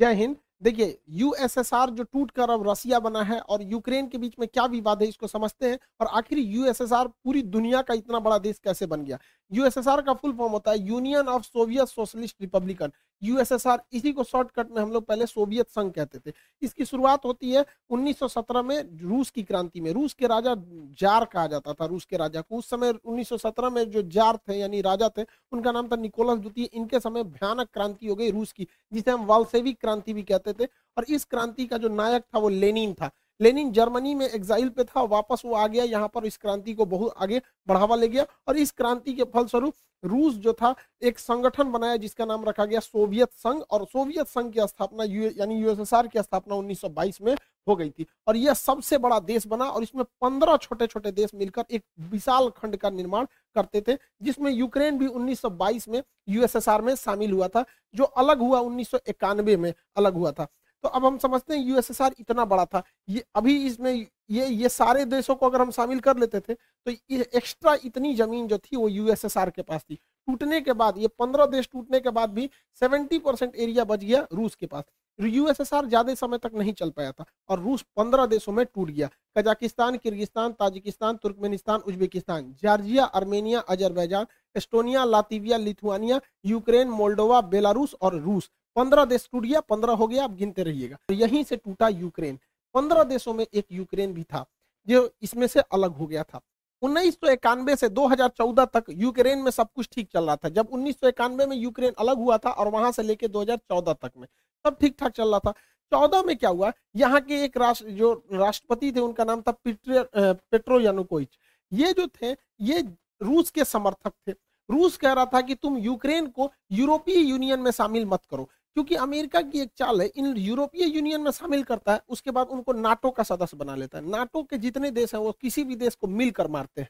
जय हिंद। देखिए यूएसएसआर जो टूट कर अब रसिया बना है और यूक्रेन के बीच में क्या विवाद है इसको समझते हैं और आखिर यूएसएसआर पूरी दुनिया का इतना बड़ा देश कैसे बन गया? यूएसएसआर का फुल फॉर्म होता है union of Soviet socialist republican USSR, इसी को शॉर्टकट में हम लोग पहले सोवियत संघ कहते थे। इसकी शुरुआत होती है 1917 में रूस की क्रांति में। रूस के राजा जार कहा जाता था, रूस के राजा को। उस समय 1917 में जो जार थे, यानी राजा थे, उनका नाम था निकोलस द्वितीय। इनके समय भयानक क्रांति हो गई रूस की, जिसे हम वालसेविक क्रांति भी कहते थे। और इस क्रांति का जो नायक था, वो लेनिन था। लेनिन जर्मनी में एग्जाइल पे था, वापस वो आ गया, यहाँ पर इस क्रांति को बहुत आगे बढ़ावा ले गया और इस क्रांति के फलस्वरूप रूस जो था, एक संगठन बनाया जिसका नाम रखा गया सोवियत संघ और सोवियत संघ की स्थापना यानी यूएसएसआर की स्थापना 1922 में हो गई थी। और यह सबसे बड़ा देश बना और इसमें पंद्रह छोटे छोटे देश मिलकर एक विशाल खंड का निर्माण करते थे, जिसमें यूक्रेन भी 1922 में यूएसएसआर में शामिल हुआ था, जो अलग हुआ उन्नीस सौ इक्यानवे में अलग हुआ था। तो अब हम समझते हैं यूएसएसआर इतना बड़ा था। ये अभी इसमें ये ये सारे देशों को अगर हम शामिल कर लेते थे तो एक्स्ट्रा इतनी ज़मीन जो थी वो यूएसएसआर के पास थी। टूटने के बाद, ये पंद्रह देश टूटने के बाद भी सेवेंटी परसेंट एरिया बच गया रूस के पास। यूएसएसआर ज़्यादा समय तक नहीं चल पाया था और रूस पंद्रह देशों में टूट गया। Kazakhstan, Kyrgyzstan, Tajikistan, Turkmenistan, Uzbekistan, Georgia Armenia Azerbaijan, Estonia, Latvia, Lithuania, Ukraine, Moldova, Belarus और रूस। पंद्रह देश टूट गया, पंद्रह हो गया, आप गिनते रहिएगा। तो यहीं से टूटा यूक्रेन। पंद्रह देशों में एक यूक्रेन भी था, जो इसमें से अलग हो गया था। उन्नीस सौ इक्यानवे से 2014 तक यूक्रेन में सब कुछ ठीक चल रहा था। जब उन्नीस सौ इक्यानवे में यूक्रेन अलग हुआ था और वहाँ से लेके 2014 तक में, सब ठीक ठाक चल रहा था। चौदह में क्या हुआ? यहाँ के एक राष्ट्र, जो राष्ट्रपति थे, उनका नाम था पेट्रो यानुकोइच ये जो थे, ये रूस के समर्थक थे। रूस कह रहा था कि तुम यूक्रेन को यूरोपीय यूनियन में शामिल मत करो। क्योंकि अमेरिका की एक चाल है, इन यूरोपीय यूनियन में शामिल करता है, उसके बाद उनको नाटो का सदस्य बना लेता है। नाटो के जितने देश हैं, वो किसी भी देश को मिलकर मारते हैं।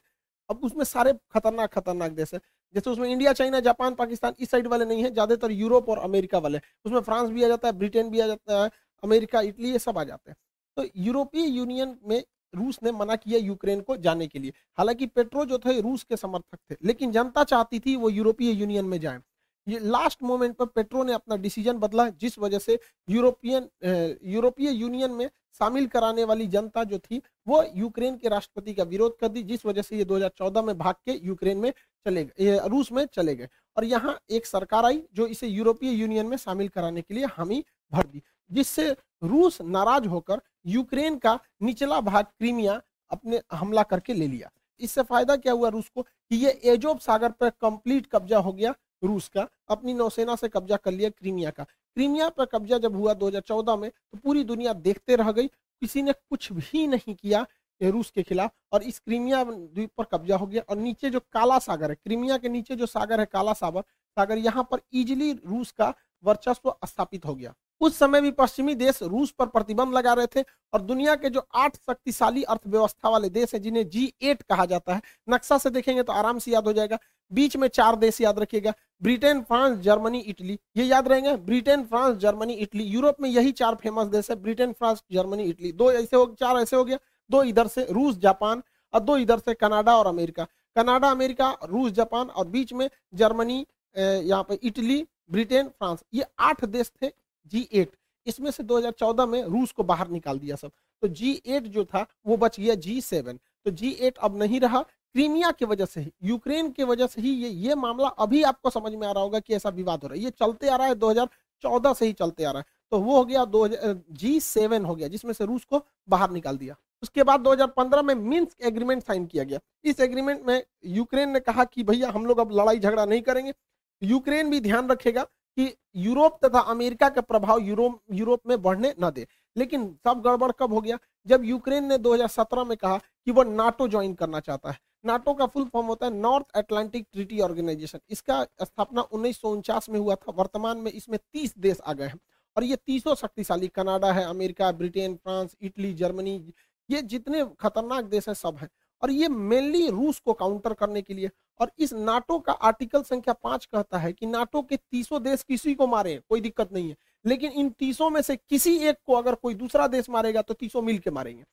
अब उसमें सारे खतरनाक खतरनाक देश है। जैसे उसमें इंडिया, चाइना, जापान, पाकिस्तान इस साइड वाले नहीं है, ज़्यादातर यूरोप और अमेरिका वाले उसमें फ्रांस भी आ जाता है, ब्रिटेन भी आ जाता है, अमेरिका, इटली, ये सब आ जाते हैं। तो यूरोपीय यूनियन में रूस ने मना किया यूक्रेन को जाने के लिए। हालाँकि पेट्रो जो थे, रूस के समर्थक थे, लेकिन जनता चाहती थी वो यूरोपीय यूनियन में जाए। ये लास्ट मोमेंट पर पेट्रो ने अपना डिसीज़न बदला, जिस वजह से यूरोपियन यूरोपीय यूनियन में शामिल कराने वाली जनता जो थी, वो यूक्रेन के राष्ट्रपति का विरोध कर दी, जिस वजह से ये 2014 में भाग के यूक्रेन में चले गए रूस में चले गए। और यहाँ एक सरकार आई, जो इसे यूरोपीय यूनियन में शामिल कराने के लिए हामी भर दी, जिससे रूस नाराज़ होकर यूक्रेन का निचला भाग क्रीमिया अपने हमला करके ले लिया। इससे फ़ायदा क्या हुआ रूस को? कि ये एजोब सागर पर कंप्लीट कब्जा हो गया रूस का, अपनी नौसेना से कब्जा कर लिया क्रीमिया का। क्रीमिया पर कब्जा जब हुआ 2014 में तो पूरी दुनिया देखते रह गई। किसी ने कुछ भी नहीं किया रूस के खिलाफ और इस क्रीमिया द्वीप पर कब्जा हो गया। और नीचे जो काला सागर है, क्रीमिया के नीचे जो सागर है, काला सागर सागर, यहाँ पर इजिली रूस का वर्चस्व स्थापित हो गया। उस समय भी पश्चिमी देश रूस पर प्रतिबंध लगा रहे थे और दुनिया के जो आठ शक्तिशाली अर्थव्यवस्था वाले देश हैं, जिन्हें जी एट कहा जाता है, नक्शा से देखेंगे तो आराम से याद हो जाएगा। बीच में चार देश याद रखिएगा, ब्रिटेन, फ्रांस, जर्मनी, इटली, ये याद रहेंगे। Britain, France, Germany, Italy, Europe में यही चार फ़ेमस देश है, ब्रिटेन, फ्रांस, जर्मनी, इटली। दो ऐसे हो, चार ऐसे हो गया। दो इधर से रूस, जापान और दो इधर से कनाडा और अमेरिका। कनाडा, अमेरिका, रूस, जापान और बीच में जर्मनी यहाँ पे इटली, ब्रिटेन, फ्रांस, ये आठ देश थे जी एट। इसमें से 2014 में रूस को बाहर निकाल दिया सब। तो जी एट जो था, वो बच गया जी सेवन। तो जी एट अब नहीं रहा। क्रीमिया की वजह से ही, यूक्रेन की वजह से ही ये ये मामला अभी आपको समझ में आ रहा होगा कि ऐसा विवाद हो रहा है। ये चलते आ रहा है 2014 से ही चलते आ रहा है। तो वो हो गया दो जी सेवन हो गया, जिसमें से रूस को बाहर निकाल दिया। उसके बाद 2015 में मिन्स एग्रीमेंट साइन किया गया। इस एग्रीमेंट में यूक्रेन ने कहा कि भैया हम लोग अब लड़ाई झगड़ा नहीं करेंगे। यूक्रेन भी ध्यान रखेगा कि यूरोप तथा अमेरिका का प्रभाव यूरोप यूरोप में बढ़ने न दे। लेकिन सब गड़बड़ कब हो गया? जब यूक्रेन ने 2017 में कहा कि वो नाटो ज्वाइन करना चाहता है। नाटो का फुल फॉर्म होता है नॉर्थ अटलांटिक ट्रीटी ऑर्गेनाइजेशन। इसका स्थापना उन्नीस सौ उनचास में हुआ था। वर्तमान में इसमें तीस देश आ गए हैं। और ये तीसों शक्तिशाली कनाडा है, America, Britain, France, Italy, Germany, ये जितने खतरनाक देश हैं, सब हैं। और ये मेनली रूस को काउंटर करने के लिए। और इस नाटो का आर्टिकल संख्या पाँच कहता है कि नाटो के तीसों देश किसी को मारे, कोई दिक्कत नहीं है। लेकिन इन तीसों में से किसी एक को अगर कोई दूसरा देश मारेगा तो तीसों मिल के मारेंगे।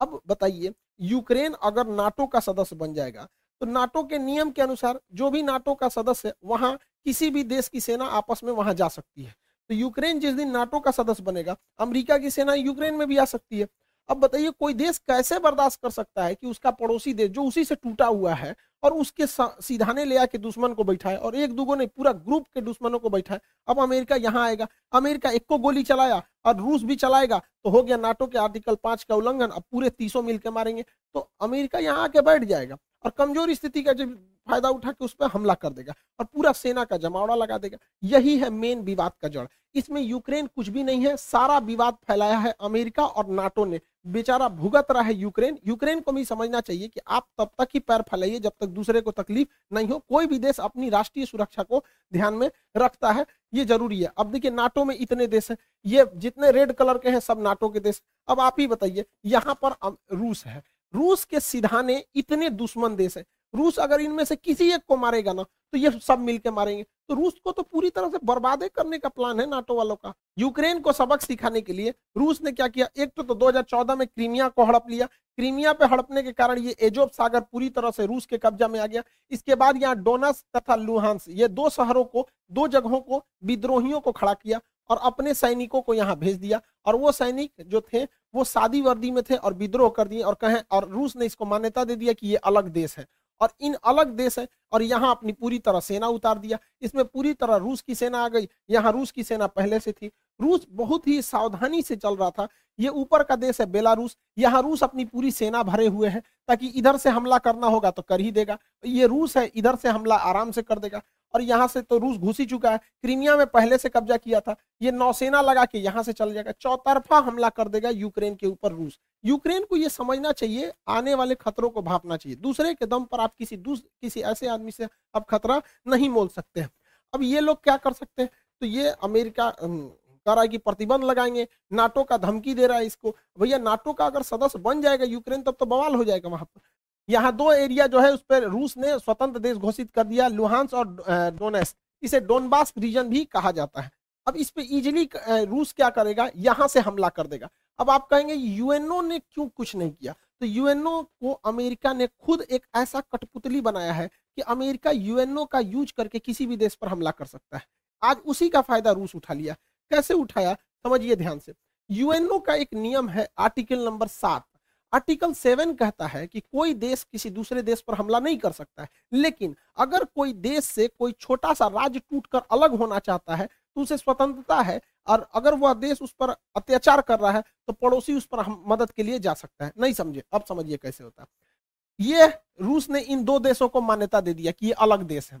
अब बताइए, यूक्रेन अगर नाटो का सदस्य बन जाएगा तो नाटो के नियम के अनुसार जो भी नाटो का सदस्य है, वहाँ किसी भी देश की सेना आपस में वहाँ जा सकती है। तो यूक्रेन जिस दिन नाटो का सदस्य बनेगा, अमेरिका की सेना यूक्रेन में भी आ सकती है। अब बताइए, कोई देश कैसे बर्दाश्त कर सकता है कि उसका पड़ोसी देश जो उसी से टूटा हुआ है और उसके सीधाने ले आके दुश्मन को बैठाए और एक दूगो ने पूरा ग्रुप के दुश्मनों को बैठाए। अब अमेरिका यहाँ आएगा, अमेरिका एक को गोली चलाया और रूस भी चलाएगा तो हो गया नाटो के आर्टिकल पाँच का उल्लंघन, अब पूरे तीसों मिलकर मारेंगे। तो अमेरिका यहाँ आके बैठ जाएगा और कमज़ोर स्थिति का जब फ़ायदा उठा के उस पर हमला कर देगा और पूरा सेना का जमावड़ा लगा देगा। यही है मेन विवाद का जड़। इसमें यूक्रेन कुछ भी नहीं है, सारा विवाद फैलाया है अमेरिका और नाटो ने। बेचारा भुगत रहा है यूक्रेन। यूक्रेन को भी समझना चाहिए कि आप तब तक ही पैर फैलाइए जब तक दूसरे को तकलीफ़ नहीं हो। कोई भी देश अपनी राष्ट्रीय सुरक्षा को ध्यान में रखता है, ये ज़रूरी है। अब देखिए, नाटो में इतने देश हैं। ये जितने रेड कलर के हैं, सब नाटो के देश। अब आप ही बताइए, यहाँ पर रूस है। रूस के सिधाने इतने दुश्मन देश है। रूस अगर इनमें से किसी एक को मारेगा ना तो ये सब मिलके मारेंगे। तो रूस को तो पूरी तरह से बर्बादे करने का प्लान है नाटो वालों का। यूक्रेन को सबक सिखाने के लिए रूस ने क्या किया? एक तो, तो 2014 में क्रीमिया को हड़प लिया। क्रीमिया पे हड़पने के कारण ये एजोब सागर पूरी तरह से रूस के कब्जा में आ गया। इसके बाद यहाँ डोनस तथा लुहांस ये दो शहरों को दो जगहों को विद्रोहियों को खड़ा किया और अपने सैनिकों को यहाँ भेज दिया। और वो सैनिक जो थे वो शादी वर्दी में थे और विद्रोह कर दिए और कहें और रूस ने इसको मान्यता दे दिया कि ये अलग देश है। और इन अलग देश है, और यहाँ अपनी पूरी तरह सेना उतार दिया। इसमें पूरी तरह रूस की सेना आ गई। यहाँ रूस की सेना पहले से थी। रूस बहुत ही सावधानी से चल रहा था। ये ऊपर का देश है बेलारूस। यहाँ रूस अपनी पूरी सेना भरे हुए है, ताकि इधर से हमला करना होगा तो कर ही देगा। ये रूस है, इधर से हमला आराम से कर देगा। और यहाँ से तो रूस घुस ही चुका है। क्रीमिया में पहले से कब्जा किया था। ये नौसेना लगा के यहाँ से चल जाएगा। चौतरफा हमला कर देगा यूक्रेन के ऊपर रूस। यूक्रेन को ये समझना चाहिए, आने वाले खतरों को भापना चाहिए। दूसरे के दम पर आप किसी किसी ऐसे आदमी से अब खतरा नहीं मोल सकते हैं। अब ये लोग क्या कर सकते हैं? तो ये अमेरिका कह रहा है कि प्रतिबंध लगाएँगे। नाटो का धमकी दे रहा है इसको। भैया, नाटो का अगर सदस्य बन जाएगा यूक्रेन, तब तो बवाल हो जाएगा वहाँ पर। यहाँ दो एरिया जो है, उस पर रूस ने स्वतंत्र देश घोषित कर दिया, लुहांस और डोनेस इसे डोनबास रीजन भी कहा जाता है। अब इस पे इजिली रूस क्या करेगा? यहाँ से हमला कर देगा। अब आप कहेंगे, यूएनओ ने क्यों कुछ नहीं किया? तो यूएनओ को अमेरिका ने खुद एक ऐसा कठपुतली बनाया है कि अमेरिका यूएनओ का यूज़ करके किसी भी देश पर हमला कर सकता है। आज उसी का फ़ायदा रूस उठा लिया। कैसे उठाया? समझिए ध्यान से। यूएनओ का एक नियम है आर्टिकल नंबर सात। आर्टिकल सेवन कहता है कि कोई देश किसी दूसरे देश पर हमला नहीं कर सकता है। लेकिन अगर कोई देश से कोई छोटा सा राज्य टूटकर अलग होना चाहता है तो उसे स्वतंत्रता है, और अगर वह देश उस पर अत्याचार कर रहा है तो पड़ोसी उस पर हम मदद के लिए जा सकता है। नहीं समझे? अब समझिए कैसे होता है। ये रूस ने इन दो देशों को मान्यता दे दिया कि ये अलग देश है।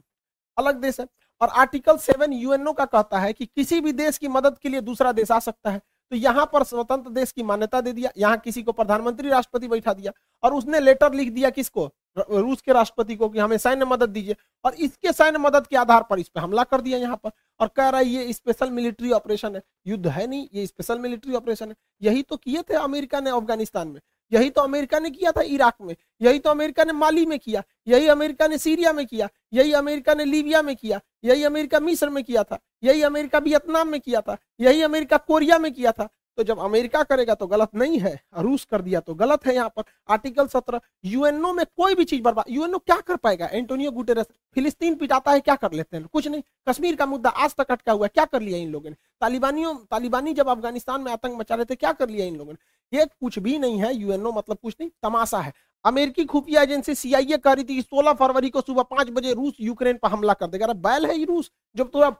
अलग देश है। और आर्टिकल सेवन यूएनओ का कहता है कि किसी भी देश की मदद के लिए दूसरा देश आ सकता है। तो यहाँ पर स्वतंत्र देश की मान्यता दे दिया, यहाँ किसी को प्रधानमंत्री राष्ट्रपति बैठा दिया, और उसने लेटर लिख दिया किसको? रूस के राष्ट्रपति को कि हमें सैन्य मदद दीजिए, और इसके सैन्य मदद के आधार पर इस पर हमला कर दिया यहाँ पर, और कह रहा है, ये स्पेशल मिलिट्री ऑपरेशन है। युद्ध है नहीं, ये स्पेशल मिलिट्री ऑपरेशन है। यही तो किए थे अमेरिका ने अफ़गानिस्तान में, यही तो अमेरिका ने किया था इराक में, यही तो अमेरिका ने माली में किया, यही अमेरिका ने सीरिया में किया, यही अमेरिका ने लीबिया में किया, यही अमेरिका मिस्र में किया था। यही अमेरिका वियतनाम में किया था, यही अमेरिका कोरिया में किया था। तो जब अमेरिका करेगा तो गलत नहीं है रूस कर दिया तो गलत है यहाँ पर। आर्टिकल सत्रह, यूएनओ में कोई भी चीज़ बर्बाद, यूएनओ क्या कर पाएगा? एंटोनियो गुटेरस, फिलिस्तीन पिटाता है, क्या कर लेते हैं? कुछ नहीं, कश्मीर का मुद्दा आज तक अटका हुआ है, क्या कर लिया इन लोगों ने? तालिबानियों, तालिबानी जब अफ़गानिस्तान में आतंक मचा रहे थे, क्या कर लिया इन लोगों ने? ये कुछ भी नहीं है, यूएनओ मतलब कुछ नहीं, तमाशा है। अमेरिकी खुफिया एजेंसी सीआईए कह रही थी कि 16 फरवरी को सुबह पाँच बजे रूस यूक्रेन पर हमला कर देगा। अरे बैल है ये रूस। जब तो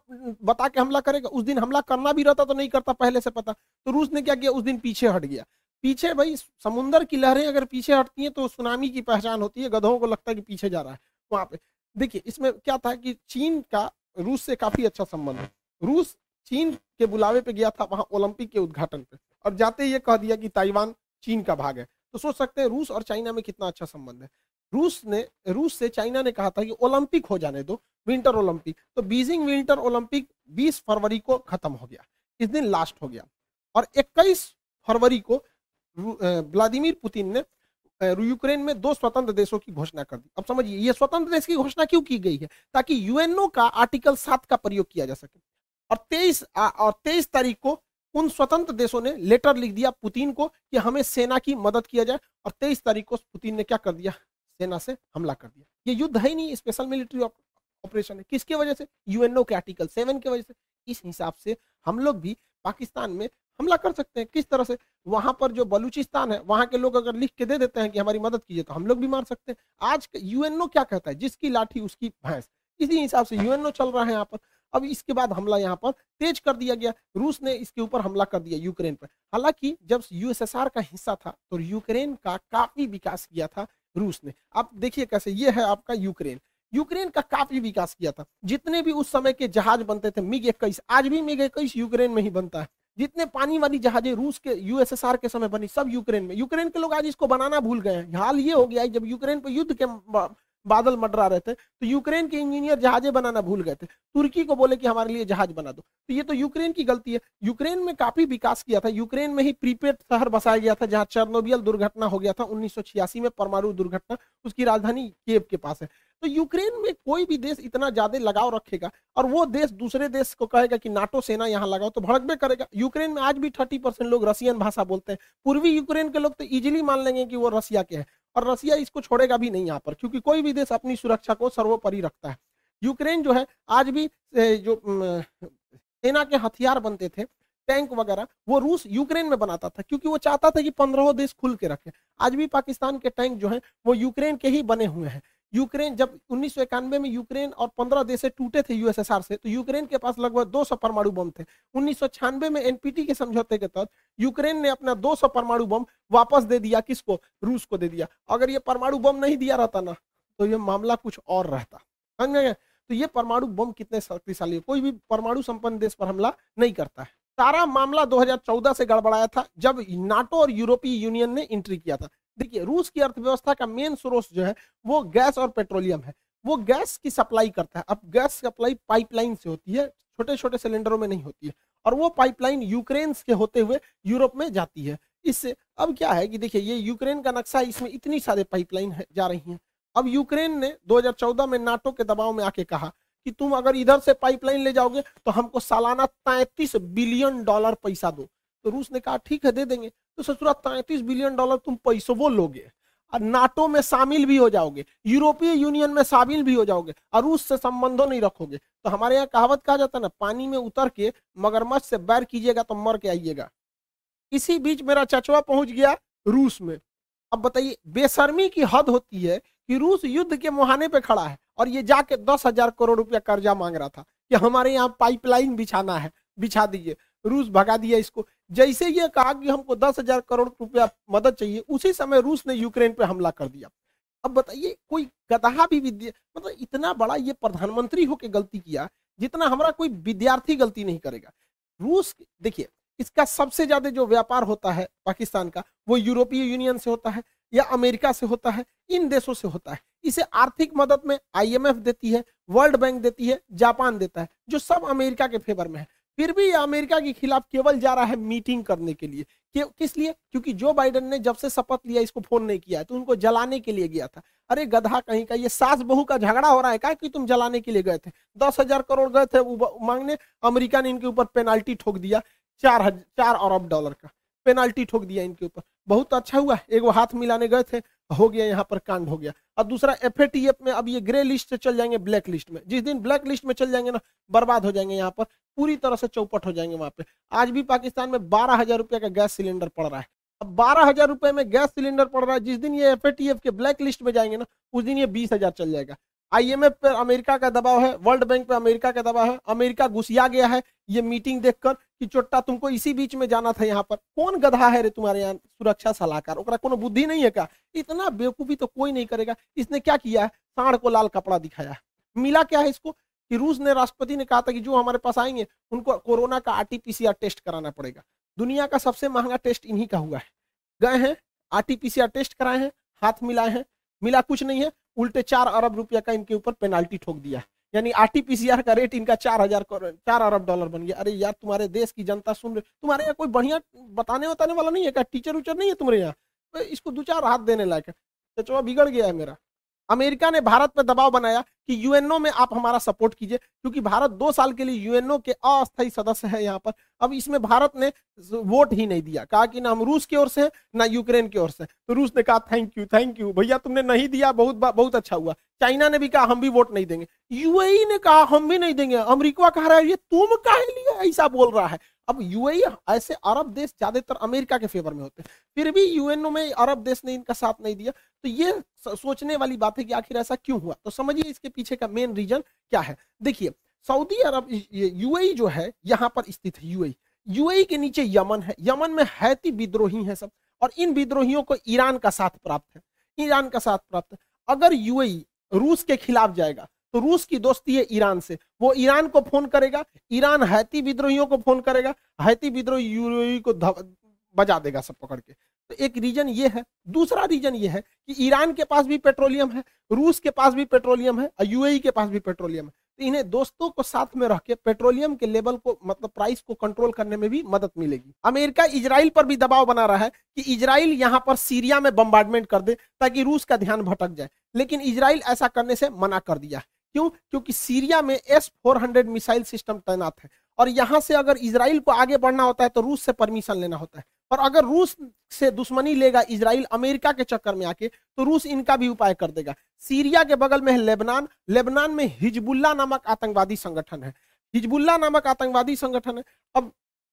बता के हमला करेगा, उस दिन हमला करना भी रहता तो नहीं करता पहले से पता। तो रूस ने क्या किया? उस दिन पीछे हट गया। पीछे भाई समुन्द्र की लहरें अगर पीछे हटती हैं तो सुनामी की पहचान होती है। गधों को लगता है कि पीछे जा रहा है, वहाँ पे। देखिए, इसमें क्या था कि चीन का, रूस से काफ़ी अच्छा संबंध है। रूस चीन के बुलावे पे गया था, वहाँ ओलंपिक के उद्घाटन पे। और जाते ये कह दिया कि ताइवान चीन का भाग है। तो सोच सकते हैं रूस और चाइना में कितना अच्छा संबंध है। रूस ने, रूस से चाइना ने कहा था कि ओलंपिक हो जाने दो, विंटर ओलंपिक। तो बीजिंग विंटर ओलंपिक 20 फरवरी को खत्म हो गया, इस दिन लास्ट हो गया। और 21 फरवरी को व्लादिमीर पुतिन ने यूक्रेन में दो स्वतंत्र देशों की घोषणा कर दी। अब समझिए, ये स्वतंत्र देश की घोषणा क्यों की गई है? ताकि यूएनओ का आर्टिकल सात का प्रयोग किया जा सके। और तेईस और तेईस तारीख को उन स्वतंत्र देशों ने लेटर लिख दिया पुतिन को कि हमें सेना की मदद किया जाए और तेईस तारीख को पुतिन ने क्या कर दिया? सेना से हमला कर दिया। ये युद्ध है ही नहीं स्पेशल मिलिट्री ऑपरेशन है। किसकी वजह से? यूएनओ के आर्टिकल सेवन की वजह से। इस हिसाब से हम लोग भी पाकिस्तान में हमला कर सकते हैं। किस तरह से? वहाँ पर जो बलूचिस्तान है, वहाँ के लोग अगर लिख के दे देते हैं कि हमारी मदद कीजिए तो हम लोग भी मार सकते हैं। आज यूएनओ क्या कहता है? जिसकी लाठी, उसकी भैंस। इसी हिसाब से यूएनओ चल रहा है यहाँ पर। अब इसके बाद हमला यहाँ पर तेज कर दिया गया। रूस ने इसके ऊपर हमला कर दिया यूक्रेन पर। हालाँकि जब यूएसएसआर का हिस्सा था तो यूक्रेन का काफ़ी विकास किया था रूस ने। आप देखिए कैसे ये है आपका यूक्रेन। यूक्रेन का काफ़ी विकास किया था। जितने भी उस समय के जहाज़ बनते थे, मिग इक्कीस, आज भी मिग इक्कीस यूक्रेन में ही बनता है। जितने पानी वाली जहाजें रूस के, यूएसएसआर के समय बनी, सब यूक्रेन में। यूक्रेन के लोग आज इसको बनाना भूल गए हैं। हाल ये हो गया है, जब यूक्रेन पर युद्ध के बादल मडरा रहे थे तो यूक्रेन के इंजीनियर जहाजें बनाना भूल गए थे। तुर्की को बोले कि हमारे लिए जहाज़ बना दो। तो ये तो यूक्रेन की गलती है। यूक्रेन में काफ़ी विकास किया था। यूक्रेन में ही प्रीपेड शहर बसाया गया था, जहाँ चर्नोबियल दुर्घटना हो गया था, उन्नीस सौ छियासी में परमाणु दुर्घटना उसकी राजधानी केव के पास है। तो यूक्रेन में कोई भी देश इतना ज़्यादा लगाव रखेगा, और वो देश दूसरे देश को कहेगा कि नाटो सेना यहाँ लगाओ तो भड़कबे करेगा। यूक्रेन में आज भी थर्टी परसेंट लोग रशियन भाषा बोलते हैं। पूर्वी यूक्रेन के लोग तो इजिली मान लेंगे कि वो रशिया के हैं। और रसिया इसको छोड़ेगा भी नहीं यहाँ पर, क्योंकि कोई भी देश अपनी सुरक्षा को सर्वोपरि रखता है। यूक्रेन जो है, आज भी जो सेना के हथियार बनते थे, टैंक वगैरह, वो रूस यूक्रेन में बनाता था, क्योंकि वो चाहता था कि पंद्रहों देश खुल के रखे। आज भी पाकिस्तान के टैंक जो है, वो यूक्रेन के ही बने हुए हैं। यूक्रेन, जब उन्नीस सौ इक्यानवे में यूक्रेन और पंद्रह देश टूटे थे यूएसएसआर से तो यूक्रेन के पास लगभग 200 परमाणु बम थे। उन्नीस सौ छियानवे में एनपीटी के समझौते के तहत यूक्रेन ने अपना 200 परमाणु बम वापस दे दिया किसको? रूस को दे दिया। अगर ये परमाणु बम नहीं दिया रहता ना तो ये मामला कुछ और रहता। समझ तो ये परमाणु बम कितने शक्तिशाली है? कोई भी परमाणु संपन्न देश पर हमला नहीं करता है। सारा मामला 2014 से गड़बड़ाया था, जब नाटो और यूरोपीय यूनियन ने एंट्री किया था। देखिए, रूस की अर्थव्यवस्था का मेन सोर्स जो है, वो गैस और पेट्रोलियम है। वो गैस की सप्लाई करता है। अब गैस सप्लाई पाइपलाइन से होती है छोटे छोटे सिलेंडरों में नहीं होती है। और वो पाइपलाइन यूक्रेन के होते हुए यूरोप में जाती है। इससे अब क्या है कि देखिए, ये यूक्रेन का नक्शा है इसमें इतनी सारे पाइपलाइन जा रही हैं। अब यूक्रेन ने 2014 में नाटो के दबाव में आके कहा कि तुम अगर इधर से पाइपलाइन ले जाओगे तो हमको सालाना तैतीस बिलियन डॉलर पैसा दो। तो रूस ने कहा, ठीक है, दे देंगे। तो ससुरा, तैतीस बिलियन डॉलर तुम पैसों वो लोगे और नाटो में शामिल भी हो जाओगे, यूरोपीय यूनियन में शामिल भी हो जाओगे और रूस से संबंधों नहीं रखोगे। तो हमारे यहाँ कहावत कहा जाता है ना, पानी में उतर के मगरमच्छ से बैर कीजिएगा तो मर के आइएगा। इसी बीच मेरा चचवा पहुँच गया रूस में। अब बताइए, बेशर्मी की हद होती है कि रूस युद्ध के मुहाने पे खड़ा है और ये जाके दस हज़ार करोड़ रुपया कर्जा मांग रहा था कि हमारे यहाँ पाइपलाइन बिछाना है, बिछा दीजिए। रूस भगा दिया इसको। जैसे ये कहा कि हमको दस हज़ार करोड़ रुपया मदद चाहिए, उसी समय रूस ने यूक्रेन पे हमला कर दिया। अब बताइए, कोई गदहा भी विद्या मतलब इतना बड़ा ये प्रधानमंत्री होके गलती किया, जितना हमारा कोई विद्यार्थी गलती नहीं करेगा। रूस, देखिए, इसका सबसे ज़्यादा जो व्यापार होता है पाकिस्तान का, वो यूरोपीय यूनियन से होता है। या अमेरिका से होता है इन देशों से होता है। इसे आर्थिक मदद में आईएमएफ देती है वर्ल्ड बैंक देती है जापान देता है जो सब अमेरिका के फेवर में है। फिर भी ये अमेरिका के खिलाफ केवल जा रहा है मीटिंग करने के लिए। कि, किस लिए? क्योंकि जो बाइडन ने जब से शपथ लिया इसको फ़ोन नहीं किया है तो उनको जलाने के लिए गया था। अरे गधा कहीं का ये सास बहू का झगड़ा हो रहा है क्या कि तुम जलाने के लिए गए थे? दस हज़ार करोड़ गए थे मांगने अमेरिका ने इनके ऊपर पेनाल्टी ठोक दिया चार चार अरब डॉलर का। पेनाल्टी ठोक दिया इनके ऊपर। बहुत अच्छा हुआ एक वो हाथ मिलाने गए थे, हो गया यहाँ पर कांड हो गया। और दूसरा एफएटीएफ में अब ये ग्रे लिस्ट से चल जाएँगे ब्लैक लिस्ट में। जिस दिन ब्लैक लिस्ट में चल जाएँगे ना, बर्बाद हो जाएँगे यहाँ पर, पूरी तरह से चौपट हो जाएँगे वहाँ पे। आज भी पाकिस्तान में बारह हज़ार रुपये का गैस सिलेंडर पड़ रहा है। अब बारह हज़ार रुपये में गैस सिलेंडर पड़ रहा है, जिस दिन ये एफएटीएफ के ब्लैक लिस्ट में जाएँगे ना, उस दिन ये बीस हज़ार चल जाएगा। आईएमएफ पर अमेरिका का दबाव है वर्ल्ड बैंक पे अमेरिका का दबाव है, अमेरिका घुसिया गया है, ये मीटिंग देखकर कि चोट्टा तुमको इसी बीच में जाना था यहाँ पर। कौन गधा है रे तुम्हारे यहाँ सुरक्षा सलाहकार? ओकरा कोनो बुद्धि नहीं है क्या? इतना बेवकूफ़ी तो कोई नहीं करेगा। इसने क्या किया है? साढ़ को लाल कपड़ा दिखाया मिला क्या है इसको? कि रूस ने राष्ट्रपति ने कहा था कि जो हमारे पास आएँगे, उनको कोरोना का आरटीपीसीआर टेस्ट कराना पड़ेगा। दुनिया का सबसे महँगा टेस्ट इन्हीं का हुआ है। गए हैं, आरटीपीसीआर टेस्ट कराए हैं, हाथ मिलाए हैं। मिला कुछ नहीं है, उल्टे चार अरब रुपया का इनके ऊपर पेनाल्टी ठोक दिया यानी आरटीपीसीआर का रेट इनका चार हज़ार चार अरब डॉलर बन गया। अरे यार, तुम्हारे देश की जनता सुन रहे तुम्हारे यहाँ कोई बढ़िया बताने बताने वाला नहीं है क्या? टीचर उचर नहीं है तुम्हारे यहाँ? तो इसको दो चार हाथ देने लायक है। चचवा बिगड़ गया है मेरा। अमेरिका ने भारत पर दबाव बनाया कि यूएनओ में आप हमारा सपोर्ट कीजिए, क्योंकि भारत दो साल के लिए यूएनओ के अस्थायी सदस्य है यहाँ पर। अब इसमें भारत ने वोट ही नहीं दिया। कहा कि ना हम रूस की ओर से ना यूक्रेन की ओर से तो रूस ने कहा, थैंक यू थैंक यू। भैया, तुमने नहीं दिया, बहुत बहुत अच्छा हुआ। चाइना ने भी कहा, हम भी वोट नहीं देंगे। यूएई ने कहा, हम भी नहीं देंगे। अमरीका कह रहा है, ये तुम कहे लिए? ऐसा बोल रहा है। अब यूएई ऐसे अरब देश ज़्यादातर अमेरिका के फेवर में होते हैं। फिर भी यूएनओ में अरब देश ने इनका साथ नहीं दिया। तो ये सोचने वाली बात है कि आखिर ऐसा क्यों हुआ? तो समझिए इसके पीछे का मेन रीजन क्या है। देखिए सऊदी अरब यूएई जो है, यहाँ पर स्थित है यूएई यूएई के नीचे यमन है। यमन में हैती विद्रोही है सब। और इन विद्रोहियों को ईरान का साथ प्राप्त है। ईरान का साथ प्राप्त है। अगर यूएई रूस के खिलाफ जाएगा तो रूस की दोस्ती है ईरान से। वो ईरान को फ़ोन करेगा, ईरान हैती विद्रोहियों को फ़ोन करेगा, हैती विद्रोही को बजा देगा सब पकड़ के। तो एक रीजन ये है। दूसरा रीजन ये है कि ईरान के पास भी पेट्रोलियम है, रूस के पास भी पेट्रोलियम है, और यूएई के पास भी पेट्रोलियम है। तो इन्हें दोस्तों को साथ में रख के पेट्रोलियम के लेवल को मतलब प्राइस को कंट्रोल करने में भी मदद मिलेगी। अमेरिका इजराइल पर भी दबाव बना रहा है कि इजराइल यहाँ पर सीरिया में बम्बार्डमेंट कर दे, ताकि रूस का ध्यान भटक जाए। लेकिन इजराइल ऐसा करने से मना कर दिया क्यों? क्योंकि सीरिया में S four hundred missile system तैनात है। और यहाँ से अगर इसराइल को आगे बढ़ना होता है तो रूस से परमिशन लेना होता है। और अगर रूस से दुश्मनी लेगा इसराइल अमेरिका के चक्कर में आके तो रूस इनका भी उपाय कर देगा। सीरिया के बगल में है लेबनान। लेबनान में हिजबुल्ला नामक आतंकवादी संगठन है। हिजबुल्ला नामक आतंकवादी संगठन है। अब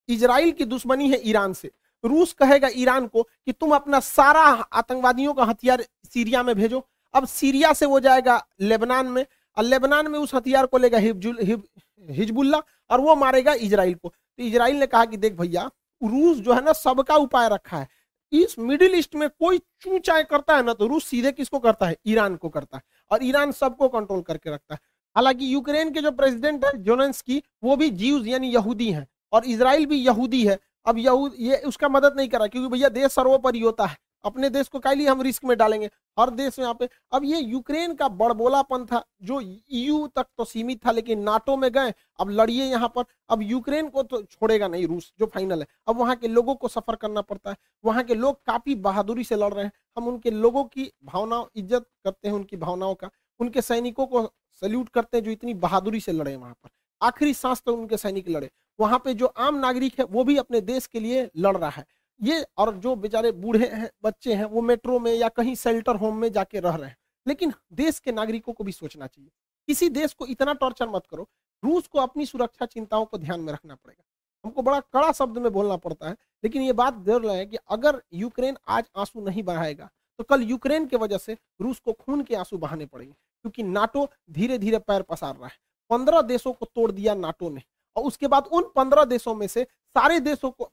इसराइल की दुश्मनी है ईरान से। रूस कहेगा ईरान को कि तुम अपना सारा आतंकवादियों का हथियार सीरिया में भेजो। अब सीरिया से वो जाएगा लेबनान में। और लेबनान में उस हथियार को लेगा हिजबुल्ला और वो मारेगा इसराइल को। तो इसराइल ने कहा कि देख भैया, रूस जो है ना, सबका उपाय रखा है। इस मिडिल ईस्ट में कोई चूचाई करता है ना तो रूस सीधे किसको करता है? ईरान को करता है। और ईरान सबको कंट्रोल करके रखता है। हालाँकि यूक्रेन के जो प्रेसिडेंट है जोनेंस की वो भी जीव यानी यहूदी है। और इसराइल भी यहूदी है। अब यहूद ये उसका मदद नहीं कर रहा, क्योंकि भैया देश सर्वोपरि होता है। अपने देश को कैली हम रिस्क में डालेंगे, हर देश में यहाँ पे। अब ये यूक्रेन का बड़बोलापन था, जो ईयू तक तो सीमित था, लेकिन नाटो में गए, अब लड़िए यहाँ पर। अब यूक्रेन को तो छोड़ेगा नहीं रूस, जो फाइनल है। अब वहाँ के लोगों को सफ़र करना पड़ता है। वहाँ के लोग काफ़ी बहादुरी से लड़ रहे हैं। हम उनके लोगों की भावनाओं, इज़्ज़त करते हैं उनकी भावनाओं का। उनके सैनिकों को सल्यूट करते हैं जो इतनी बहादुरी से लड़े वहाँ पर। आखिरी सांस तक उनके सैनिक लड़े। वहाँ पे जो आम नागरिक है, वो भी अपने देश के लिए लड़ रहा है। ये और जो बेचारे बूढ़े हैं, बच्चे हैं, वो मेट्रो में या कहीं शेल्टर होम में जाके रह रहे हैं। लेकिन देश के नागरिकों को भी सोचना चाहिए। किसी देश को इतना टॉर्चर मत करो। रूस को अपनी सुरक्षा चिंताओं को ध्यान में रखना पड़ेगा। हमको बड़ा कड़ा शब्द में बोलना पड़ता है, लेकिन ये बात ज़रूर है कि अगर यूक्रेन आज आँसू नहीं बहाएगा तो कल यूक्रेन के वजह से रूस को खून के आँसू बहाने पड़ेंगे, क्योंकि नाटो धीरे धीरे पैर पसार रहा है। पंद्रह देशों को तोड़ दिया नाटो ने, और उसके बाद उन पंद्रह देशों में से सारे देशों को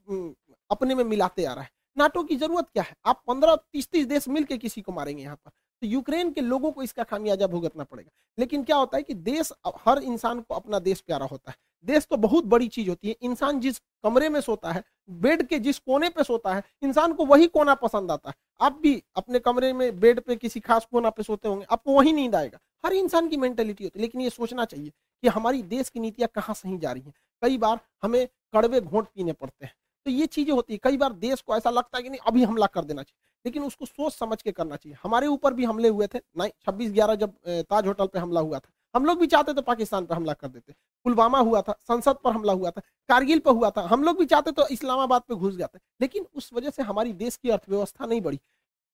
अपने में मिलाते आ रहा है। नाटो की ज़रूरत क्या है? आप पंद्रह तीस तीस देश मिलकर किसी को मारेंगे यहाँ पर। तो यूक्रेन के लोगों को इसका खामियाजा भुगतना पड़ेगा। लेकिन क्या होता है कि देश हर इंसान को अपना देश प्यारा होता है। देश तो बहुत बड़ी चीज़ होती है। इंसान जिस कमरे में सोता है, बेड के जिस कोने पे सोता है, इंसान को वही कोना पसंद आता है। आप भी अपने कमरे में बेड पे किसी खास कोना पे सोते होंगे, आपको वही नींद आएगा। हर इंसान की मेंटेलिटी होती है। लेकिन ये सोचना चाहिए कि हमारी देश की नीतियाँ कहाँ सही जा रही हैं? कई बार हमें कड़वे घोट पीने पड़ते हैं। तो ये चीज़ें होती है। कई बार देश को ऐसा लगता है कि नहीं, अभी हमला कर देना चाहिए। लेकिन उसको सोच समझ के करना चाहिए। हमारे ऊपर भी हमले हुए थे। नहीं, छब्बीस ग्यारह जब ताज होटल पर हमला हुआ था। हम लोग भी चाहते तो पाकिस्तान पर हमला कर देते। पुलवामा हुआ था, संसद पर हमला हुआ था, कारगिल पर हुआ था। हम लोग भी चाहते तो इस्लामाबाद पे घुस जाते। लेकिन उस वजह से हमारी देश की अर्थव्यवस्था नहीं बढ़ी।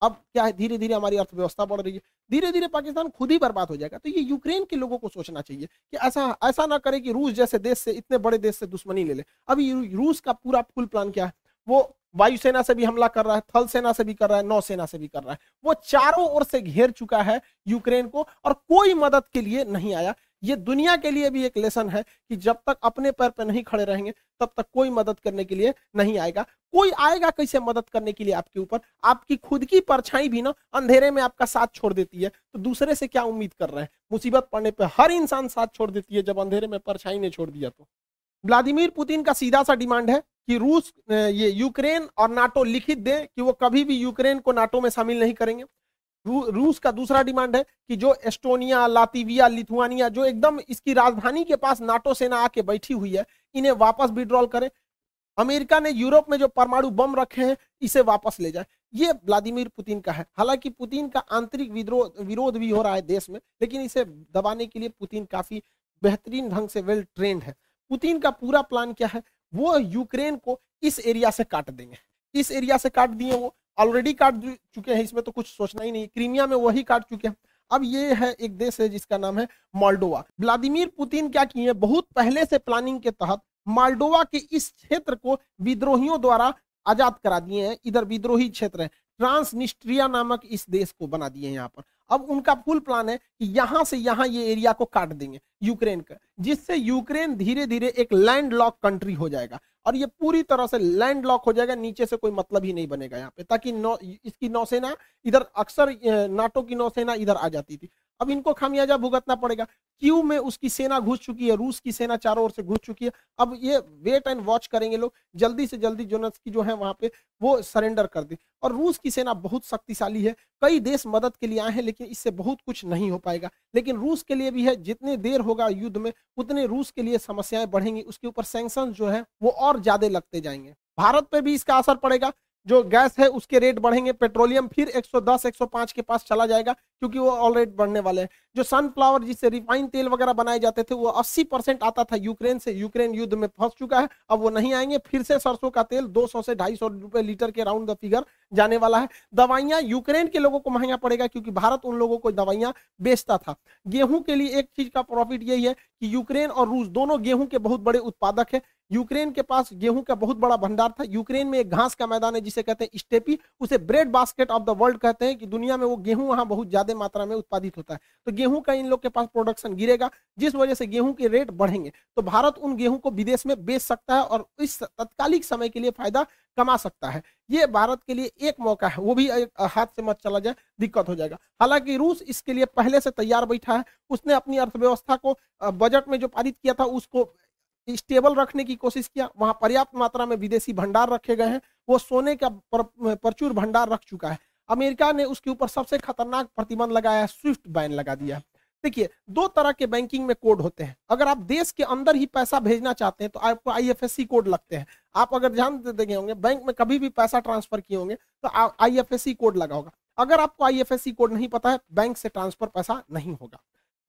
अब क्या है? धीरे धीरे हमारी अर्थव्यवस्था बढ़ रही है। धीरे धीरे पाकिस्तान खुद ही बर्बाद हो जाएगा। तो ये यूक्रेन के लोगों को सोचना चाहिए कि ऐसा ऐसा ना करे कि रूस जैसे देश से, इतने बड़े देश से दुश्मनी ले ले। अभी रूस का पूरा फुल प्लान क्या है? वो वायुसेना से भी हमला कर रहा है, थल सेना से भी कर रहा है नौसेना से भी कर रहा है। वो चारों ओर से घेर चुका है यूक्रेन को और कोई मदद के लिए नहीं आया। ये दुनिया के लिए भी एक लेसन है कि जब तक अपने पैर पर नहीं खड़े रहेंगे, तब तक कोई मदद करने के लिए नहीं आएगा। कोई आएगा कैसे मदद करने के लिए आपके ऊपर? आपकी खुद की परछाई भी ना अंधेरे में आपका साथ छोड़ देती है। तो दूसरे से क्या उम्मीद कर रहे हैं? मुसीबत पड़ने पर हर इंसान साथ छोड़ देती है, जब अंधेरे में परछाई ने छोड़ दिया तो। व्लादिमीर पुतिन का सीधा सा डिमांड है कि रूस ये यूक्रेन और नाटो लिखित दे कि वो कभी भी यूक्रेन को नाटो में शामिल नहीं करेंगे। रूस का दूसरा डिमांड है कि जो एस्टोनिया, लातिविया, लिथुआनिया, जो एकदम इसकी राजधानी के पास नाटो सेना आके बैठी हुई है, इन्हें वापस विड्रॉल करें। अमेरिका ने यूरोप में जो परमाणु बम रखे हैं, इसे वापस ले जाए। ये व्लादिमीर पुतिन का है। हालाँकि पुतिन का आंतरिक विरोध भी हो रहा है देश में, लेकिन इसे दबाने के लिए पुतिन काफ़ी बेहतरीन ढंग से वेल ट्रेंड है। पुतिन का पूरा प्लान क्या है? वो यूक्रेन को इस एरिया से काट देंगे। इस एरिया से काट दिए वो। ऑलरेडी काट चुके हैं, इसमें तो कुछ सोचना ही नहीं। क्रीमिया में वही काट चुके हैं। अब ये है एक देश है, जिसका नाम है मॉल्डोवा। व्लादिमीर पुतिन क्या किए बहुत पहले से प्लानिंग के तहत माल्डोवा के इस क्षेत्र को विद्रोहियों द्वारा आज़ाद करा दिए हैं। इधर विद्रोही क्षेत्र है। ट्रांसनिस्ट्रिया नामक इस देश को बना दिए हैं यहाँ पर। अब उनका फुल प्लान है कि यहाँ से यहाँ ये एरिया को काट देंगे, यूक्रेन का, जिससे यूक्रेन धीरे धीरे एक लैंड लॉक कंट्री हो जाएगा। और ये पूरी तरह से लैंड लॉक हो जाएगा, नीचे से कोई मतलब ही नहीं बनेगा यहाँ पे, ताकि नौ, इसकी नौसेना, इधर अक्सर नाटो की नौसेना इधर आ जाती थी। अब इनको खामियाजा भुगतना पड़ेगा। क्यू में उसकी सेना घुस चुकी है? रूस की सेना चारों ओर से घुस चुकी है। अब ये वेट एंड वॉच करेंगे लोग। जल्दी से जल्दी जोनस की जो है वहाँ पे वो सरेंडर कर दी। और रूस की सेना बहुत शक्तिशाली है। कई देश मदद के लिए आए हैं, लेकिन इससे बहुत कुछ नहीं हो पाएगा। लेकिन रूस के लिए भी है। जितने देर होगा युद्ध में, उतने रूस के लिए समस्याएँ बढ़ेंगी। उसके ऊपर सैंक्शन जो है, वो और ज़्यादा लगते जाएँगे। भारत पे भी इसका असर पड़ेगा। जो गैस है, उसके रेट बढ़ेंगे पेट्रोलियम फिर 110 105 के पास चला जाएगा, क्योंकि वो ऑलरेडी बढ़ने वाले हैं। जो सनफ्लावर जिससे रिफाइन तेल वगैरह बनाए जाते थे, वो 80 परसेंट आता था यूक्रेन से। यूक्रेन युद्ध में फंस चुका है, अब वो नहीं आएँगे। फिर से सरसों का तेल 200 से ढाई सौ रुपए लीटर के राउंड द फिगर जाने वाला है। दवाइयाँ यूक्रेन के लोगों को महँगा पड़ेगा, क्योंकि भारत उन लोगों को दवाइयाँ बेचता था। गेहूँ के लिए एक चीज़ का प्रॉफिट यही है कि यूक्रेन और रूस दोनों गेहूँ के बहुत बड़े उत्पादक है। यूक्रेन के पास गेहूँ का बहुत बड़ा भंडार था। यूक्रेन में एक घास का मैदान है जिसे कहते हैं स्टेपी। उसे bread basket of the world कहते हैं कि दुनिया में वो गेहूँ वहाँ बहुत ज़्यादा मात्रा में उत्पादित होता है। तो गेहूँ का इन लोग के पास प्रोडक्शन गिरेगा, जिस वजह से गेहूँ के रेट बढ़ेंगे। तो भारत उन गेहूँ को विदेश में बेच सकता है और इस तत्कालिक समय के लिए फ़ायदा कमा सकता है। ये भारत के लिए एक मौका है, वो भी हाथ से मत चला जाए, दिक्कत हो जाएगा। हालाँकि रूस इसके लिए पहले से तैयार बैठा है, उसने अपनी अर्थव्यवस्था को बजट में जो पारित किया था, उसको स्टेबल रखने की कोशिश किया, वहाँ पर्याप्त मात्रा में विदेशी भंडार रखे गए हैं, वो सोने का प्रचुर भंडार रख चुका है। अमेरिका ने उसके ऊपर सबसे खतरनाक प्रतिबंध लगाया है, स्विफ्ट बैन लगा दिया है। देखिए, दो तरह के बैंकिंग में कोड होते हैं। अगर आप देश के अंदर ही पैसा भेजना चाहते हैं तो आपको आईएफएससी कोड लगते हैं। आप अगर ध्यान देते होंगे, बैंक में कभी भी पैसा ट्रांसफ़र किए होंगे तो आईएफएससी कोड लगा होगा। अगर आपको आईएफएससी कोड नहीं पता है, बैंक से ट्रांसफ़र पैसा नहीं होगा।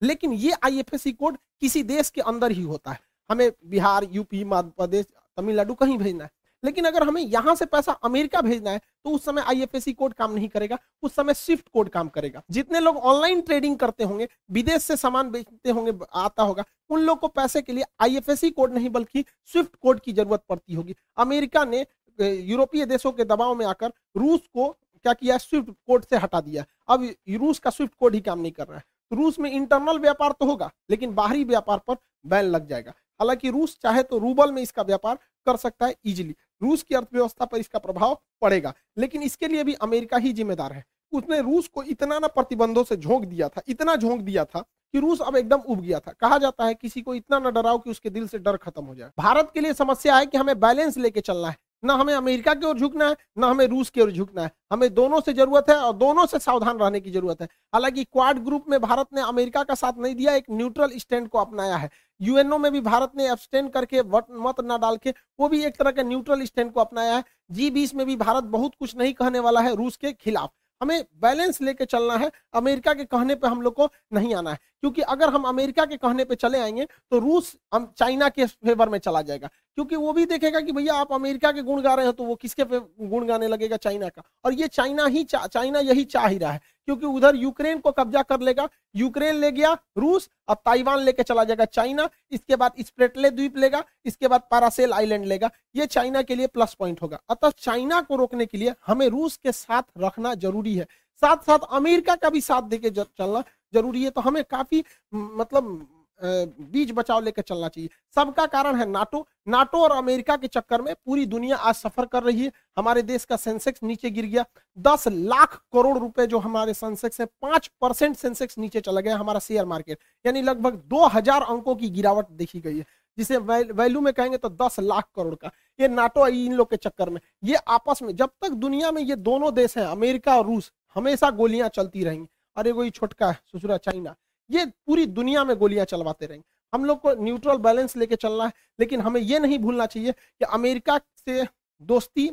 लेकिन ये आईएफएससी कोड किसी देश के अंदर ही होता है। हमें बिहार, यूपी, मध्य प्रदेश, तमिलनाडु कहीं भेजना है। लेकिन अगर हमें यहाँ से पैसा अमेरिका भेजना है तो उस समय आईएफएससी कोड काम नहीं करेगा, उस समय स्विफ्ट कोड काम करेगा। जितने लोग ऑनलाइन ट्रेडिंग करते होंगे, विदेश से सामान बेचते होंगे, आता होगा, उन लोग को पैसे के लिए आईएफएससी कोड नहीं, बल्कि स्विफ्ट कोड की ज़रूरत पड़ती होगी। अमेरिका ने यूरोपीय देशों के दबाव में आकर रूस को क्या किया स्विफ्ट कोड से हटा दिया अब रूस का स्विफ्ट कोड ही काम नहीं कर रहा है। रूस में इंटरनल व्यापार तो होगा, लेकिन बाहरी व्यापार पर बैन लग जाएगा। हालाँकि रूस चाहे तो रूबल में इसका व्यापार कर सकता है इजिली रूस की अर्थव्यवस्था पर इसका प्रभाव पड़ेगा, लेकिन इसके लिए भी अमेरिका ही जिम्मेदार है। उसने रूस को इतना ना प्रतिबंधों से झोंक दिया था, इतना झोंक दिया था कि रूस अब एकदम उब गया था। कहा जाता है किसी को इतना ना डराओ कि उसके दिल से डर खत्म हो जाए। भारत के लिए समस्या है कि हमें बैलेंस लेके चलना है। ना हमें अमेरिका की ओर झुकना है, ना हमें रूस की ओर झुकना है। हमें दोनों से ज़रूरत है और दोनों से सावधान रहने की ज़रूरत है। हालाँकि क्वाड ग्रुप में भारत ने अमेरिका का साथ नहीं दिया, एक न्यूट्रल स्टैंड को अपनाया है। यूएनओ में भी भारत ने एब्सटेंड करके वट मत ना डाल के वो भी एक तरह के न्यूट्रल स्टैंड को अपनाया है। जी बीस में भी भारत बहुत कुछ नहीं कहने वाला है रूस के खिलाफ। हमें बैलेंस लेके चलना है। अमेरिका के कहने पे हम लोग को नहीं आना है। क्योंकि अगर हम अमेरिका के कहने पे चले आएँगे तो रूस हम चाइना के फेवर में चला जाएगा। क्योंकि वो भी देखेगा कि भैया आप अमेरिका के गुण गा रहे हो तो वो किसके गुण गाने लगेगा? चाइना का। और ये चाइना ही चा, चाइना यही चाह ही रहा है। क्योंकि उधर यूक्रेन को कब्जा कर लेगा। यूक्रेन ले गया रूस अब ताइवान लेके चला जाएगा चाइना। इसके बाद स्प्रेटले द्वीप लेगा। इसके बाद पारासेल आइलैंड लेगा। ये चाइना के लिए प्लस पॉइंट होगा। अतः चाइना को रोकने के लिए हमें रूस के साथ रखना ज़रूरी है। साथ साथ अमेरिका का भी साथ देके चलना ज़रूरी है। तो हमें काफ़ी मतलब बीज बचाव लेकर चलना चाहिए। सबका कारण है नाटो। नाटो और अमेरिका के चक्कर में पूरी दुनिया आज सफ़र कर रही है। हमारे देश का सेंसेक्स नीचे गिर गया। दस लाख करोड़ रुपए जो हमारे सेंसेक्स है, पाँच परसेंट सेंसेक्स नीचे चला गया हमारा शेयर मार्केट। यानी लगभग दो हज़ार अंकों की गिरावट देखी गई है, जिसे वैल्यू में कहेंगे तो दस लाख करोड़ का। ये नाटो इन लोग के चक्कर में। ये आपस में, जब तक दुनिया में ये दोनों देश हैं, अमेरिका और रूस हमेशा गोलियाँ चलती रहेंगी। अरे वही छोटका है, ससुरा चाइना। ये पूरी दुनिया में गोलियाँ चलवाते रहेंगे। हम लोग को न्यूट्रल बैलेंस लेके चलना है, लेकिन हमें ये नहीं भूलना चाहिए कि अमेरिका से दोस्ती,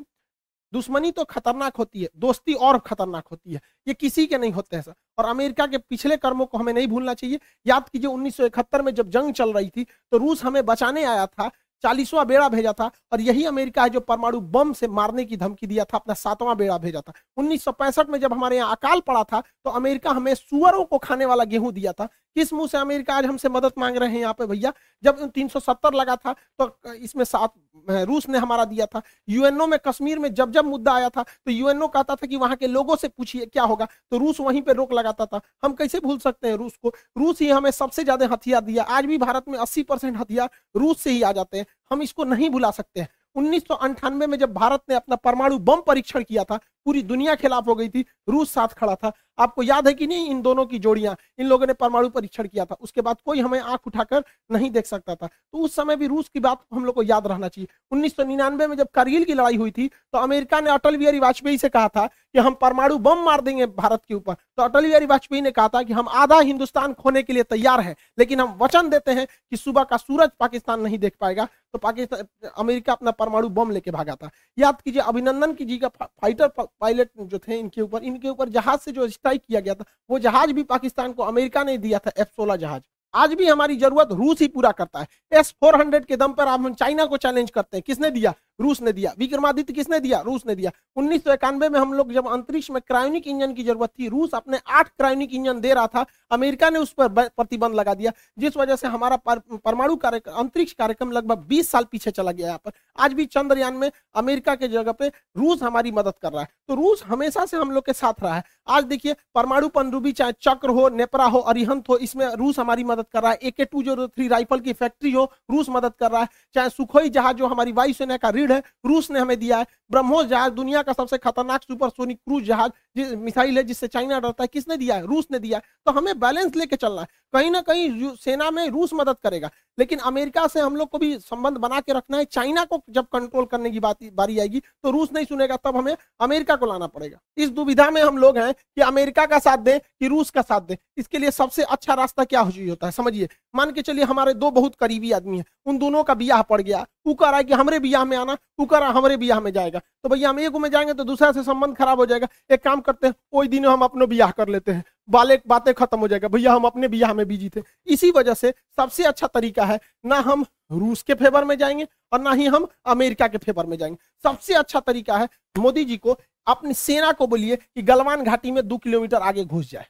दुश्मनी तो खतरनाक होती है, दोस्ती और खतरनाक होती है। ये किसी के नहीं होते हैं, सर। और अमेरिका के पिछले कर्मों को हमें नहीं भूलना चाहिए। याद कीजिए 1971 में जब जंग चल रही थी तो रूस हमें बचाने आया था चालीसवां बेड़ा भेजा था और यही अमेरिका है जो परमाणु बम से मारने की धमकी दिया था, अपना सातवां बेड़ा भेजा था। उन्नीस सौ पैंसठ में जब हमारे यहाँ अकाल पड़ा था तो अमेरिका हमें सुअरों को खाने वाला गेहूँ दिया था। किस मुँह से अमेरिका आज हमसे मदद मांग रहे हैं यहाँ पे भैया? जब 370 लगा था तो इसमें सात रूस ने हमारा दिया था। यूएनओ में कश्मीर में जब जब मुद्दा आया था तो यूएनओ कहता था कि वहाँ के लोगों से पूछिए क्या होगा तो रूस वहीं पे रोक लगाता था। हम कैसे भूल सकते हैं रूस को? रूस ही हमें सबसे ज़्यादा हथियार दिया। आज भी भारत में अस्सी हथियार रूस से ही आ जाते हैं। हम इसको नहीं भुला सकते हैं। उन्नीस में जब भारत ने अपना परमाणु बम परीक्षण किया था, पूरी दुनिया खिलाफ हो गई थी, रूस साथ खड़ा था। आपको याद है कि नहीं इन दोनों की जोड़ियाँ? इन लोगों ने परमाणु परीक्षण किया था। उसके बाद कोई हमें आँख उठाकर नहीं देख सकता था। तो उस समय भी रूस की बात हम लोग को याद रहना चाहिए। उन्नीस सौ निन्यानवे में जब कारगिल की लड़ाई हुई थी तो अमेरिका ने अटल बिहारी वाजपेयी से कहा था कि हम परमाणु बम मार देंगे भारत के ऊपर। तो अटल बिहारी वाजपेयी ने कहा था कि हम आधा हिंदुस्तान खोने के लिए तैयार है, लेकिन हम वचन देते हैं कि सुबह का सूरज पाकिस्तान नहीं देख पाएगा। तो पाकिस्तान, अमेरिका अपना परमाणु बम लेके भागा था। याद कीजिए, अभिनंदन की जी का फाइटर पायलट जो थे, इनके ऊपर इनके ऊपर जहाज़ से जो स्ट्राइक किया गया था। वो जहाज़ भी पाकिस्तान को अमेरिका ने दिया था एफ़ सोलह जहाज़। आज भी हमारी ज़रूरत रूस ही पूरा करता है। एस फोर हंड्रेड के दम पर आप हम चाइना को चैलेंज करते हैं। किसने दिया? रूस ने दिया, विक्रमादित्य किसने दिया? रूस ने दिया। उन्नीस सौ इक्यानवे में हम लोग जब अंतरिक्ष में क्रायोनिक इंजन की ज़रूरत थी, रूस अपने आठ क्रायोनिक इंजन दे रहा था, अमेरिका ने उस पर प्रतिबंध लगा दिया, जिस वजह से हमारा परमाणु कार्यक्रम अंतरिक्ष कार्यक्रम लगभग बीस साल पीछे चला गया यहाँ पर। आज भी चंद्रयान में अमेरिका के जगह पे रूस हमारी मदद कर रहा है। तो रूस हमेशा से हम लोग के साथ रहा है। आज देखिए, परमाणु पनडुब्बी चाहे चक्र हो, नेपरा हो, अरिहंत हो, इसमें रूस हमारी मदद कर रहा है। A two zero three rifle की फैक्ट्री हो, रूस मदद कर रहा है। चाहे सुखोई जहाज़ जो हमारी वायुसेना का रीढ़ है रूस ने हमें दिया है। ब्रह्मोस जहाज़ दुनिया का सबसे खतरनाक सुपरसोनिक क्रूज जहाज़ मिसाइल है जिससे चाइना डरता है, किसने दिया है? रूस ने दिया है। तो हमें बैलेंस लेके चलना है। कहीं ना कहीं सेना में रूस मदद करेगा। लेकिन अमेरिका से हम लोग को भी संबंध बना के रखना है। चाइना को जब कंट्रोल करने की बात, बारी आएगी तो रूस नहीं सुनेगा, तब हमें अमेरिका को लाना पड़ेगा। इस दुविधा में हम लोग हैं कि अमेरिका का साथ दें कि रूस का साथ दें। इसके लिए सबसे अच्छा रास्ता क्या होता है, समझिए? मान के चलिए, हमारे दो बहुत करीबी आदमी है। उन दोनों का ब्याह पड़ गया। तू कह रहा है कि हमारे ब्याह में आना, तू कह रहा हमारे ब्याह में जाएगा। तो भैया, हम एक में जाएँगे तो दूसरा से संबंध खराब हो जाएगा। एक काम करते हैं कोई दिन हम अपने ब्याह कर लेते हैं। बाले बातें खत्म हो जाएगा। भैया, हम अपने ब्याह में बिज़ी थे। इसी वजह से सबसे अच्छा तरीका है, ना हम रूस के फेवर में जाएँगे और ना ही हम अमेरिका के फेवर में जाएँगे। सबसे अच्छा तरीका है, मोदी जी को अपनी सेना को बोलिए कि गलवान घाटी में दो किलोमीटर आगे घुस जाए।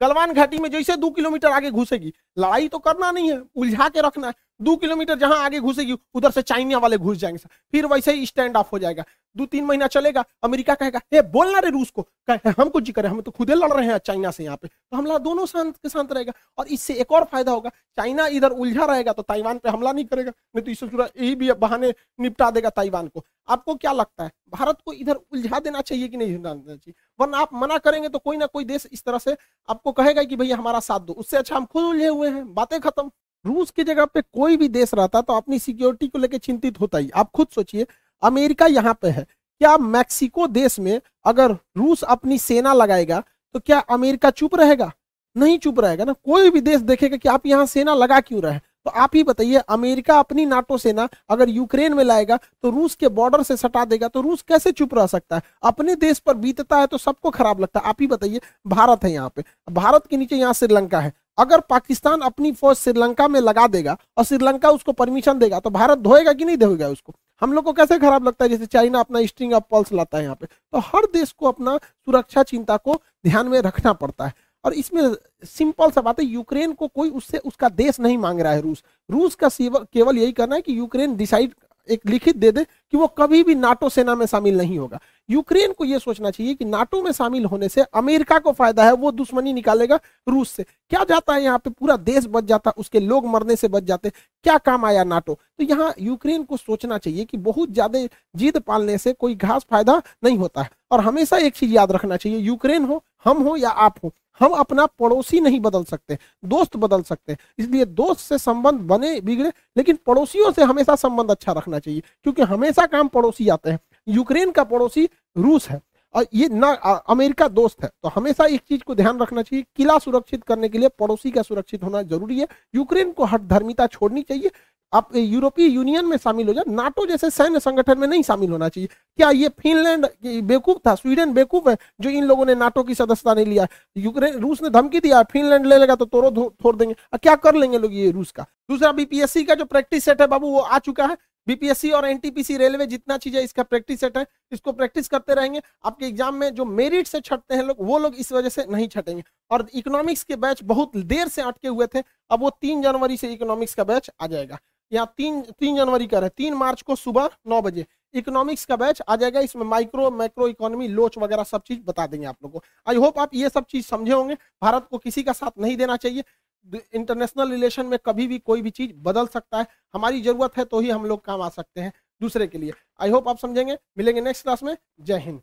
गलवान घाटी में जैसे दो किलोमीटर आगे घुसेगी, लड़ाई तो करना नहीं है, उलझा के रखना है। दो किलोमीटर जहाँ आगे घुसेगी, उधर से चाइना वाले घुस जाएँगे फिर वैसे ही स्टैंड ऑफ़ हो जाएगा। दो तीन महीना चलेगा, अमेरिका कहेगा ये बोलना रे रूस को। हम कुछ जी करें, हम तो खुदे लड़ रहे हैं चाइना से यहाँ पे। तो हमला दोनों शांत के शांत रहेगा। और इससे एक और फ़ायदा होगा, चाइना इधर उलझा रहेगा तो ताइवान पे हमला नहीं करेगा, नहीं तो इससे यही भी बहाने निपटा देगा ताइवान को। आपको क्या लगता है, भारत को इधर उलझा देना चाहिए कि नहीं उलझा देना चाहिए? वरना आप मना करेंगे तो कोई ना कोई देश इस तरह से आपको कहेगा कि भैया हमारा साथ दो, उससे अच्छा हम खुद उलझे हुए हैं, बातें खत्म। रूस की जगह पे कोई भी देश रहता तो अपनी सिक्योरिटी को लेकर चिंतित होता ही। आप खुद सोचिए, अमेरिका यहाँ पे है। क्या मैक्सिको देश में अगर रूस अपनी सेना लगाएगा तो क्या अमेरिका चुप रहेगा? नहीं चुप रहेगा ना। कोई भी देश देखेगा कि आप यहाँ सेना लगा क्यों रहे तो आप ही बताइए, अमेरिका अपनी नाटो सेना अगर यूक्रेन में लाएगा तो रूस के बॉर्डर से सटा देगा तो रूस कैसे चुप रह सकता है? अपने देश पर बीतता है तो सबको खराब लगता है। आप ही बताइए, भारत है यहाँ पे। भारत के नीचे यहाँ श्रीलंका है। अगर पाकिस्तान अपनी फौज श्रीलंका में लगा देगा और श्रीलंका उसको परमिशन देगा तो भारत धोएगा कि नहीं धोएगा उसको? हम लोग को कैसे खराब लगता है जैसे चाइना अपना स्ट्रिंग ऑफ़ पल्स लाता है यहाँ पे? तो हर देश को अपना सुरक्षा चिंता को ध्यान में रखना पड़ता है। और इसमें सिंपल सा बात है, यूक्रेन को कोई उससे, उसका देश नहीं मांग रहा है रूस। रूस का केवल यही करना है कि यूक्रेन डिसाइड एक लिखित दे दे कि वो कभी भी नाटो सेना में शामिल नहीं होगा। यूक्रेन को यह सोचना चाहिए कि नाटो में शामिल होने से अमेरिका को फ़ायदा है, वो दुश्मनी निकालेगा रूस से। क्या जाता है यहाँ पे? पूरा देश बच जाता, उसके लोग मरने से बच जाते। क्या काम आया नाटो? तो यहाँ यूक्रेन को सोचना चाहिए कि बहुत ज़्यादा जीत पालने से कोई घास फ़ायदा नहीं होता है। और हमेशा एक चीज़ याद रखना चाहिए, यूक्रेन हो, हम हो या आप हो। हम अपना पड़ोसी नहीं बदल सकते, दोस्त बदल सकते हैं। इसलिए दोस्त से संबंध बने, बिगड़े, लेकिन पड़ोसियों से हमेशा संबंध अच्छा रखना चाहिए, क्योंकि हमेशा काम पड़ोसी आते हैं। यूक्रेन का पड़ोसी रूस है, और ये ना अमेरिका दोस्त है। तो हमेशा एक चीज़ को ध्यान रखना चाहिए, किला सुरक्षित करने के लिए पड़ोसी का सुरक्षित होना ज़रूरी है। यूक्रेन को हट धर्मिता छोड़नी चाहिए आप यूरोपीय यूनियन में शामिल हो जाए नाटो जैसे सैन्य संगठन में नहीं शामिल होना चाहिए। क्या ये फिनलैंड बेवकूफ़ था? स्वीडन बेवकूफ़ है जो इन लोगों ने नाटो की सदस्यता नहीं लिया। यूक्रेन, रूस ने धमकी दिया फिनलैंड ले लेगा तो तोड़ो छोड़ देंगे। क्या कर लेंगे लोग ये रूस का? दूसरा बीपीएससी का जो प्रैक्टिस सेट है बाबू, वो आ चुका है। बीपीएससी और एनटीपीसी रेलवे जितना चीज़ है, इसका प्रैक्टिस सेट है। इसको प्रैक्टिस करते रहेंगे। आपके एग्ज़ाम में जो मेरिट से छटते हैं लोग, वो लोग इस वजह से नहीं छटेंगे। और इकोनॉमिक्स के बैच बहुत देर से अटके हुए थे। अब वो तीन जनवरी से इकोनॉमिक्स का बैच आ जाएगा। यहाँ तीन तीन जनवरी का है तीन मार्च को सुबह नौ बजे। इकोनॉमिक्स का बैच आ जाएगा, इसमें माइक्रो मैक्रो इकोनॉमी लोच वगैरह सब चीज़ बता देंगे आप लोगों को। आई होप आप ये सब चीज़ समझे होंगे। भारत को किसी का साथ नहीं देना चाहिए। इंटरनेशनल रिलेशन में कभी भी कोई भी चीज़ बदल सकता है। हमारी ज़रूरत है तो ही हम लोग काम आ सकते हैं दूसरे के लिए। आई होप आप समझेंगे। मिलेंगे नेक्स्ट क्लास में। जय हिंद।